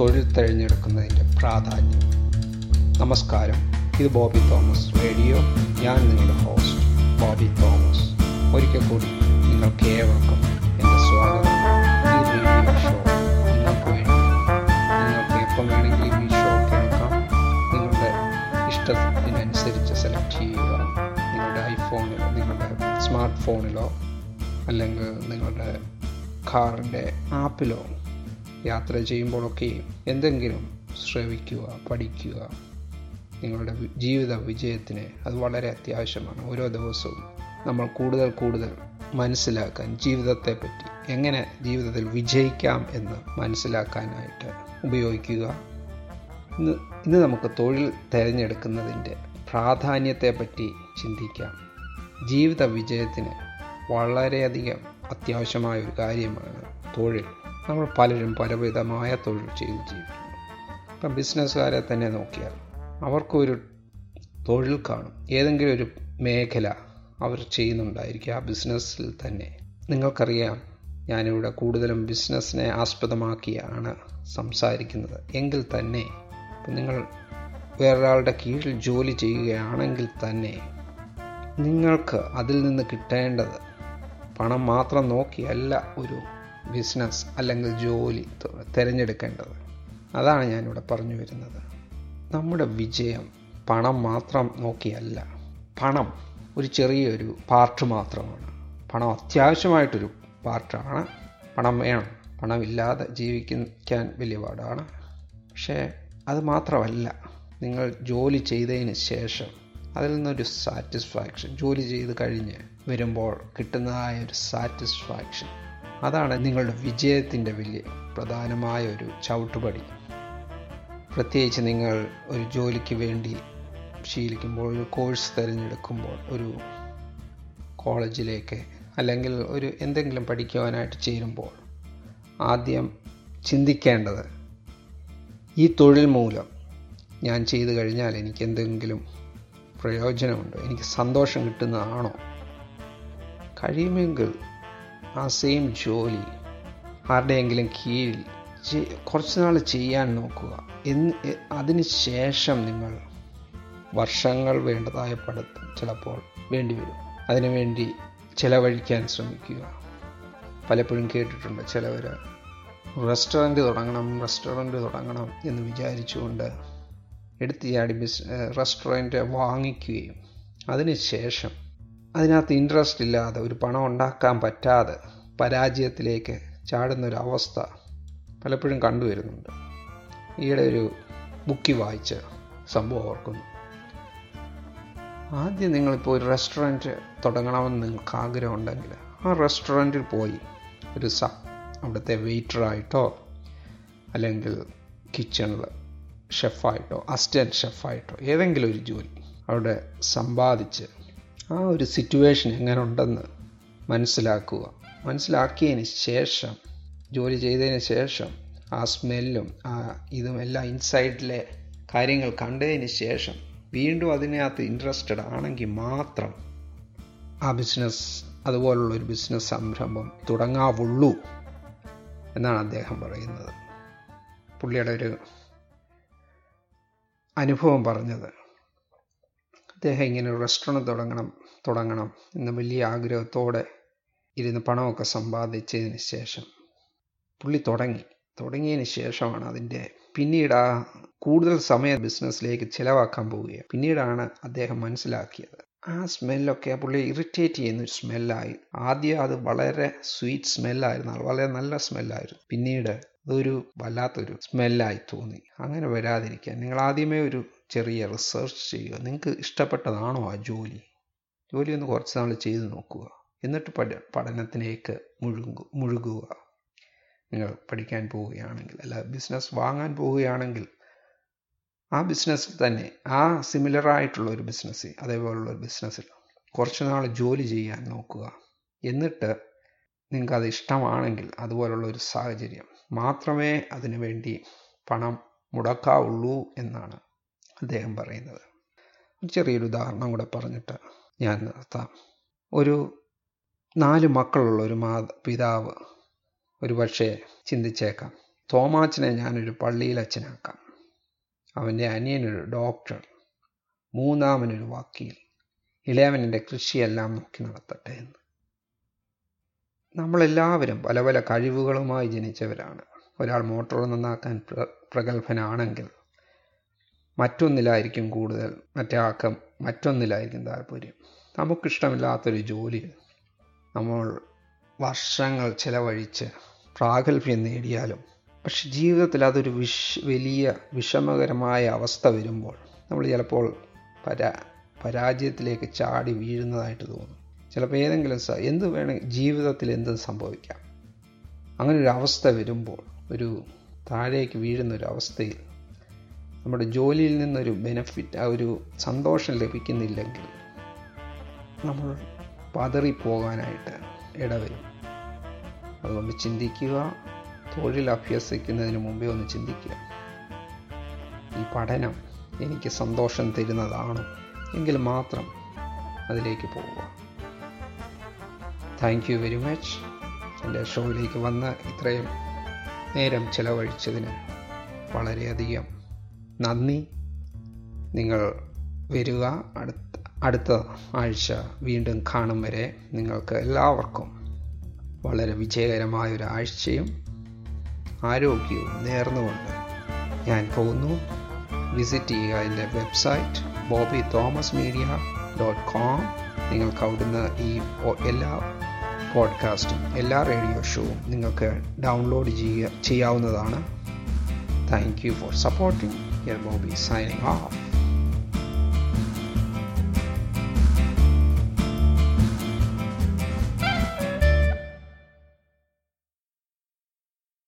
തൊഴിൽ തിരഞ്ഞെടുക്കുന്നതിന്റെ പ്രാധാന്യം. നമസ്കാരം. ഇത് ബോബി തോമസ് റേഡിയോ. ഞാൻ നിങ്ങളുടെ ഹോസ്റ്റ് ബോബി തോമസ്. ഒരിക്കൽ കൂടി നിങ്ങൾക്ക് ഏവർക്കും എന്റെ സ്വാഗതം. ഈ റേഡിയോ ഷോ നിങ്ങൾക്ക് വേണ്ടി. നിങ്ങൾക്ക് ഈ ഷോ കേൾക്കാം നിങ്ങളുടെ ഇഷ്ടത്തിനനുസരിച്ച് സെലക്ട് ചെയ്യുക. നിങ്ങളുടെ ഐഫോണിലോ നിങ്ങളുടെ സ്മാർട്ട് ഫോണിലോ അല്ലെങ്കിൽ നിങ്ങളുടെ കാറിന്റെ ആപ്പിലോ യാത്ര ചെയ്യുമ്പോഴൊക്കെ എന്തെങ്കിലും ശ്രവിക്കുക പഠിക്കുക നിങ്ങളുടെ ജീവിത വിജയത്തിന് അത് വളരെ അത്യാവശ്യമാണ്. ഓരോ ദിവസവും നമ്മൾ കൂടുതൽ കൂടുതൽ മനസ്സിലാക്കാൻ ജീവിതത്തെ പറ്റി എങ്ങനെ ജീവിതത്തിൽ വിജയിക്കാം എന്ന് മനസ്സിലാക്കാനായിട്ട് ഉപയോഗിക്കുക. ഇന്ന് ഇന്ന് നമുക്ക് തൊഴിൽ തിരഞ്ഞെടുക്കുന്നതിന്റെ പ്രാധാന്യത്തെപ്പറ്റി ചിന്തിക്കാം. ജീവിത വിജയത്തിന് വളരെയധികം അത്യാവശ്യമായ ഒരു കാര്യമാണ് തൊഴിൽ. നമ്മൾ പലരും പലവിധമായ തൊഴിൽ ചെയ്ത് ജീവിക്കുന്നു. ഇപ്പം ബിസിനസ്സുകാരെ തന്നെ നോക്കിയാൽ അവർക്കൊരു തൊഴിൽ കാണും. ഏതെങ്കിലും ഒരു മേഖല അവർ ചെയ്യുന്നുണ്ടായിരിക്കും ആ ബിസിനസ്സിൽ തന്നെ. നിങ്ങൾക്കറിയാം ഞാനിവിടെ കൂടുതലും ബിസിനസ്സിനെ ആസ്പദമാക്കിയാണ് സംസാരിക്കുന്നത്. എങ്കിൽ തന്നെ നിങ്ങൾ വേറൊരാളുടെ കീഴിൽ ജോലി ചെയ്യുകയാണെങ്കിൽ തന്നെ നിങ്ങൾക്ക് അതിൽ നിന്ന് കിട്ടേണ്ടത് പണം മാത്രം നോക്കിയല്ല ഒരു ബിസിനസ് അല്ലെങ്കിൽ ജോലി തിരഞ്ഞെടുക്കേണ്ടത്. അതാണ് ഞാനിവിടെ പറഞ്ഞു വരുന്നത്. നമ്മുടെ വിജയം പണം മാത്രം നോക്കിയല്ല പണം ഒരു ചെറിയൊരു പാർട്ട് മാത്രമാണ്. പണം അത്യാവശ്യമായിട്ടൊരു പാർട്ടാണ് പണം വേണം. പണമില്ലാതെ ജീവിക്കാൻ വലിയ പാടാണ്. പക്ഷേ അത് മാത്രമല്ല നിങ്ങൾ ജോലി ചെയ്തതിന് ശേഷം അതിൽ നിന്നൊരു സാറ്റിസ്ഫാക്ഷൻ ജോലി ചെയ്ത് കഴിഞ്ഞ് വരുമ്പോൾ കിട്ടുന്നതായ ഒരു സാറ്റിസ്ഫാക്ഷൻ അതാണ് നിങ്ങളുടെ വിജയത്തിന്റെ വലിയ പ്രധാനമായ ഒരു ചവിട്ടുപടി. പ്രത്യേകിച്ച് നിങ്ങൾ ഒരു ജോലിക്ക് വേണ്ടി ശീലിക്കുമ്പോൾ ഒരു കോഴ്സ് തിരഞ്ഞെടുക്കുമ്പോൾ ഒരു കോളേജിലേക്ക് അല്ലെങ്കിൽ ഒരു എന്തെങ്കിലും പഠിക്കുവാനായിട്ട് ചേരുമ്പോൾ ആദ്യം ചിന്തിക്കേണ്ടത് ഈ തൊഴിൽ മൂലം ഞാൻ ചെയ്തു കഴിഞ്ഞാൽ എനിക്ക് എന്തെങ്കിലും പ്രയോജനമുണ്ടോ? എനിക്ക് സന്തോഷം കിട്ടുന്നതാണോ? കഴിയുമെങ്കിൽ ആ സെയിം ജോലി ആരുടെയെങ്കിലും കീഴിൽ കുറച്ച് നാൾ ചെയ്യാൻ നോക്കുക. എന്ന് അതിന് ശേഷം നിങ്ങൾ വർഷങ്ങൾ വേണ്ടതായ പഠിത്തം ചിലപ്പോൾ വേണ്ടിവരും അതിനുവേണ്ടി ചിലവഴിക്കാൻ ശ്രമിക്കുക. പലപ്പോഴും കേട്ടിട്ടുണ്ട് ചിലവർ റെസ്റ്റോറന്റ് തുടങ്ങണം റെസ്റ്റോറന്റ് തുടങ്ങണം എന്ന് വിചാരിച്ചുകൊണ്ട് എടുത്ത് ചാടി ബിസ് റെസ്റ്റോറന്റ് വാങ്ങിക്കുകയും അതിന് ശേഷം അതിനകത്ത് ഇൻട്രസ്റ്റ് ഇല്ലാതെ ഒരു പണം ഉണ്ടാക്കാൻ പറ്റാതെ പരാജയത്തിലേക്ക് ചാടുന്ന ഒരു അവസ്ഥ പലപ്പോഴും കണ്ടുവരുന്നുണ്ട് ഈയിടെ ഒരു ബുക്കി വായിച്ച സംഭവം ഓർക്കുന്നു. ആദ്യം നിങ്ങളിപ്പോൾ ഒരു റെസ്റ്റോറന്റ് തുടങ്ങണമെന്ന് നിങ്ങൾക്ക് ആഗ്രഹമുണ്ടെങ്കിൽ ആ റെസ്റ്റോറന്റിൽ പോയി ഒരു സ അവിടുത്തെ വെയിറ്ററായിട്ടോ അല്ലെങ്കിൽ കിച്ചണിൽ ഷെഫായിട്ടോ അസിസ്റ്റന്റ് ഷെഫായിട്ടോ ഏതെങ്കിലും ഒരു ജോലി അവിടെ സമ്പാദിച്ച് ആ ഒരു സിറ്റുവേഷൻ എങ്ങനെ ഉണ്ടെന്ന് മനസ്സിലാക്കുക. മനസ്സിലാക്കിയതിന് ശേഷം ജോലി ചെയ്തതിന് ശേഷം ആ സ്മെല്ലും ആ ഇതും എല്ലാം ഇൻസൈഡിലെ കാര്യങ്ങൾ കണ്ടതിന് ശേഷം വീണ്ടും അതിനകത്ത് ഇൻട്രസ്റ്റഡ് ആണെങ്കിൽ മാത്രം ആ ബിസിനസ് അതുപോലുള്ള ഒരു ബിസിനസ് സംരംഭം തുടങ്ങാവുള്ളൂ എന്നാണ് അദ്ദേഹം പറയുന്നത്. പുള്ളിയുടെ ഒരു അനുഭവം പറഞ്ഞത്. അദ്ദേഹം ഇങ്ങനെ ഒരു റെസ്റ്റോറന്റ് തുടങ്ങണം തുടങ്ങണം എന്ന വലിയ ആഗ്രഹത്തോടെ ഇരുന്ന് പണമൊക്കെ സമ്പാദിച്ചതിന് ശേഷം പുള്ളി തുടങ്ങി. തുടങ്ങിയതിന് ശേഷമാണ് അതിന്റെ പിന്നീട് ആ കൂടുതൽ സമയം ബിസിനസ്സിലേക്ക് ചിലവാക്കാൻ പോവുകയാണ്. പിന്നീടാണ് അദ്ദേഹം മനസ്സിലാക്കിയത്. ആ സ്മെല്ലൊക്കെ ആ പുള്ളി ഇറിറ്റേറ്റ് ചെയ്യുന്ന ഒരു സ്മെല്ലായി. ആദ്യം അത് വളരെ സ്വീറ്റ് സ്മെല്ലായിരുന്നു. വളരെ നല്ല സ്മെല്ലായിരുന്നു. പിന്നീട് അതൊരു വല്ലാത്തൊരു സ്മെല്ലായി തോന്നി. അങ്ങനെ വരാതിരിക്കാൻ. നിങ്ങൾ ആദ്യമേ ഒരു ചെറിയ റിസർച്ച് ചെയ്യുക. നിങ്ങൾക്ക് ഇഷ്ടപ്പെട്ടതാണോ ആ ജോലി? ജോലി ഒന്ന് കുറച്ച് നാൾ ചെയ്ത് നോക്കുക. എന്നിട്ട് പഠ പഠനത്തിലേക്ക് മുഴുകു മുഴുകുക. നിങ്ങൾ പഠിക്കാൻ പോവുകയാണെങ്കിൽ അല്ല ബിസിനസ് വാങ്ങാൻ പോവുകയാണെങ്കിൽ ആ ബിസിനസ്സിൽ തന്നെ ആ സിമിലർ ആയിട്ടുള്ള ഒരു ബിസിനസ് അതേപോലുള്ള ഒരു ബിസിനസ്സിൽ കുറച്ച് നാൾ ജോലി ചെയ്യാൻ നോക്കുക. എന്നിട്ട് നിങ്ങൾക്ക് അത് ഇഷ്ടമാണെങ്കിൽ അതുപോലുള്ള ഒരു സാഹചര്യം മാത്രമേ അതിനു വേണ്ടി പണം മുടക്കാവുള്ളൂ എന്നാണ്. അദ്ദേഹം പറയുന്നത്. ഒരു ചെറിയൊരു ഉദാഹരണം കൂടെ പറഞ്ഞിട്ട് ഞാൻ നിർത്താം. ഒരു നാല് മക്കളുള്ള ഒരു മാ പിതാവ് ഒരു പക്ഷേ ചിന്തിച്ചേക്കാം തോമാച്ചനെ ഞാനൊരു പള്ളിയിൽ അച്ഛനാക്കാം അവന്റെ അനിയനൊരു ഡോക്ടർ മൂന്നാമനൊരു വക്കീൽ ഇളയവനന്റെ കൃഷിയെല്ലാം നോക്കി നടത്തട്ടെ എന്ന്. നമ്മളെല്ലാവരും പല പല കഴിവുകളുമായി ജനിച്ചവരാണ്. ഒരാൾ മോട്ടോർ നന്നാക്കാൻ പ്ര പ്രഗത്ഭനാണെങ്കിൽ മറ്റൊന്നിലായിരിക്കും കൂടുതൽ മറ്റേ ആക്കം മറ്റൊന്നിലായിരിക്കും താല്പര്യം. നമുക്കിഷ്ടമില്ലാത്തൊരു ജോലി നമ്മൾ വർഷങ്ങൾ ചിലവഴിച്ച് പ്രാഗൽഭ്യം നേടിയാലും പക്ഷെ ജീവിതത്തിൽ അതൊരു വിഷ വലിയ വിഷമകരമായ അവസ്ഥ വരുമ്പോൾ നമ്മൾ ചിലപ്പോൾ പരാ പരാജയത്തിലേക്ക് ചാടി വീഴുന്നതായിട്ട് തോന്നും. ചിലപ്പോൾ ഏതെങ്കിലും സ എന്ത് വേണമെങ്കിൽ ജീവിതത്തിൽ എന്തും സംഭവിക്കാം. അങ്ങനെ ഒരു അവസ്ഥ വരുമ്പോൾ ഒരു താഴേക്ക് വീഴുന്ന ഒരു അവസ്ഥയിൽ നമ്മുടെ ജോലിയിൽ നിന്നൊരു ബെനഫിറ്റ് ആ ഒരു സന്തോഷം ലഭിക്കുന്നില്ലെങ്കിൽ നമ്മൾ പതറിപ്പോകാനായിട്ട് ഇടവരും. അതുകൊണ്ട് ചിന്തിക്കുക തൊഴിൽ അഭ്യസിക്കുന്നതിന് മുമ്പേ ഒന്ന് ചിന്തിക്കുക. ഈ പഠനം എനിക്ക് സന്തോഷം തരുന്നതാണ് എങ്കിൽ മാത്രം അതിലേക്ക് പോവുക. താങ്ക് യു വെരി മച്ച് എന്റെ ഷോയിലേക്ക് വന്ന് ഇത്രയും നേരം ചിലവഴിച്ചതിന് വളരെയധികം നന്ദി. നിങ്ങൾ വരിക. അടുത്ത അടുത്ത ആഴ്ച വീണ്ടും കാണും വരെ നിങ്ങൾക്ക് എല്ലാവർക്കും വളരെ വിജയകരമായ ഒരു ആഴ്ചയും ആരോഗ്യവും നേർന്നുകൊണ്ട് ഞാൻ പോകുന്നു. വിസിറ്റ് ചെയ്യുക എന്റെ website Bobby Thomas media dot com. നിങ്ങൾക്ക് അവിടുന്ന് ഈ എല്ലാ പോഡ്കാസ്റ്റും എല്ലാ റേഡിയോ ഷോവും നിങ്ങൾക്ക് ഡൗൺലോഡ് ചെയ്യുക ചെയ്യാവുന്നതാണ്. Thank you for supporting. It will be signing off.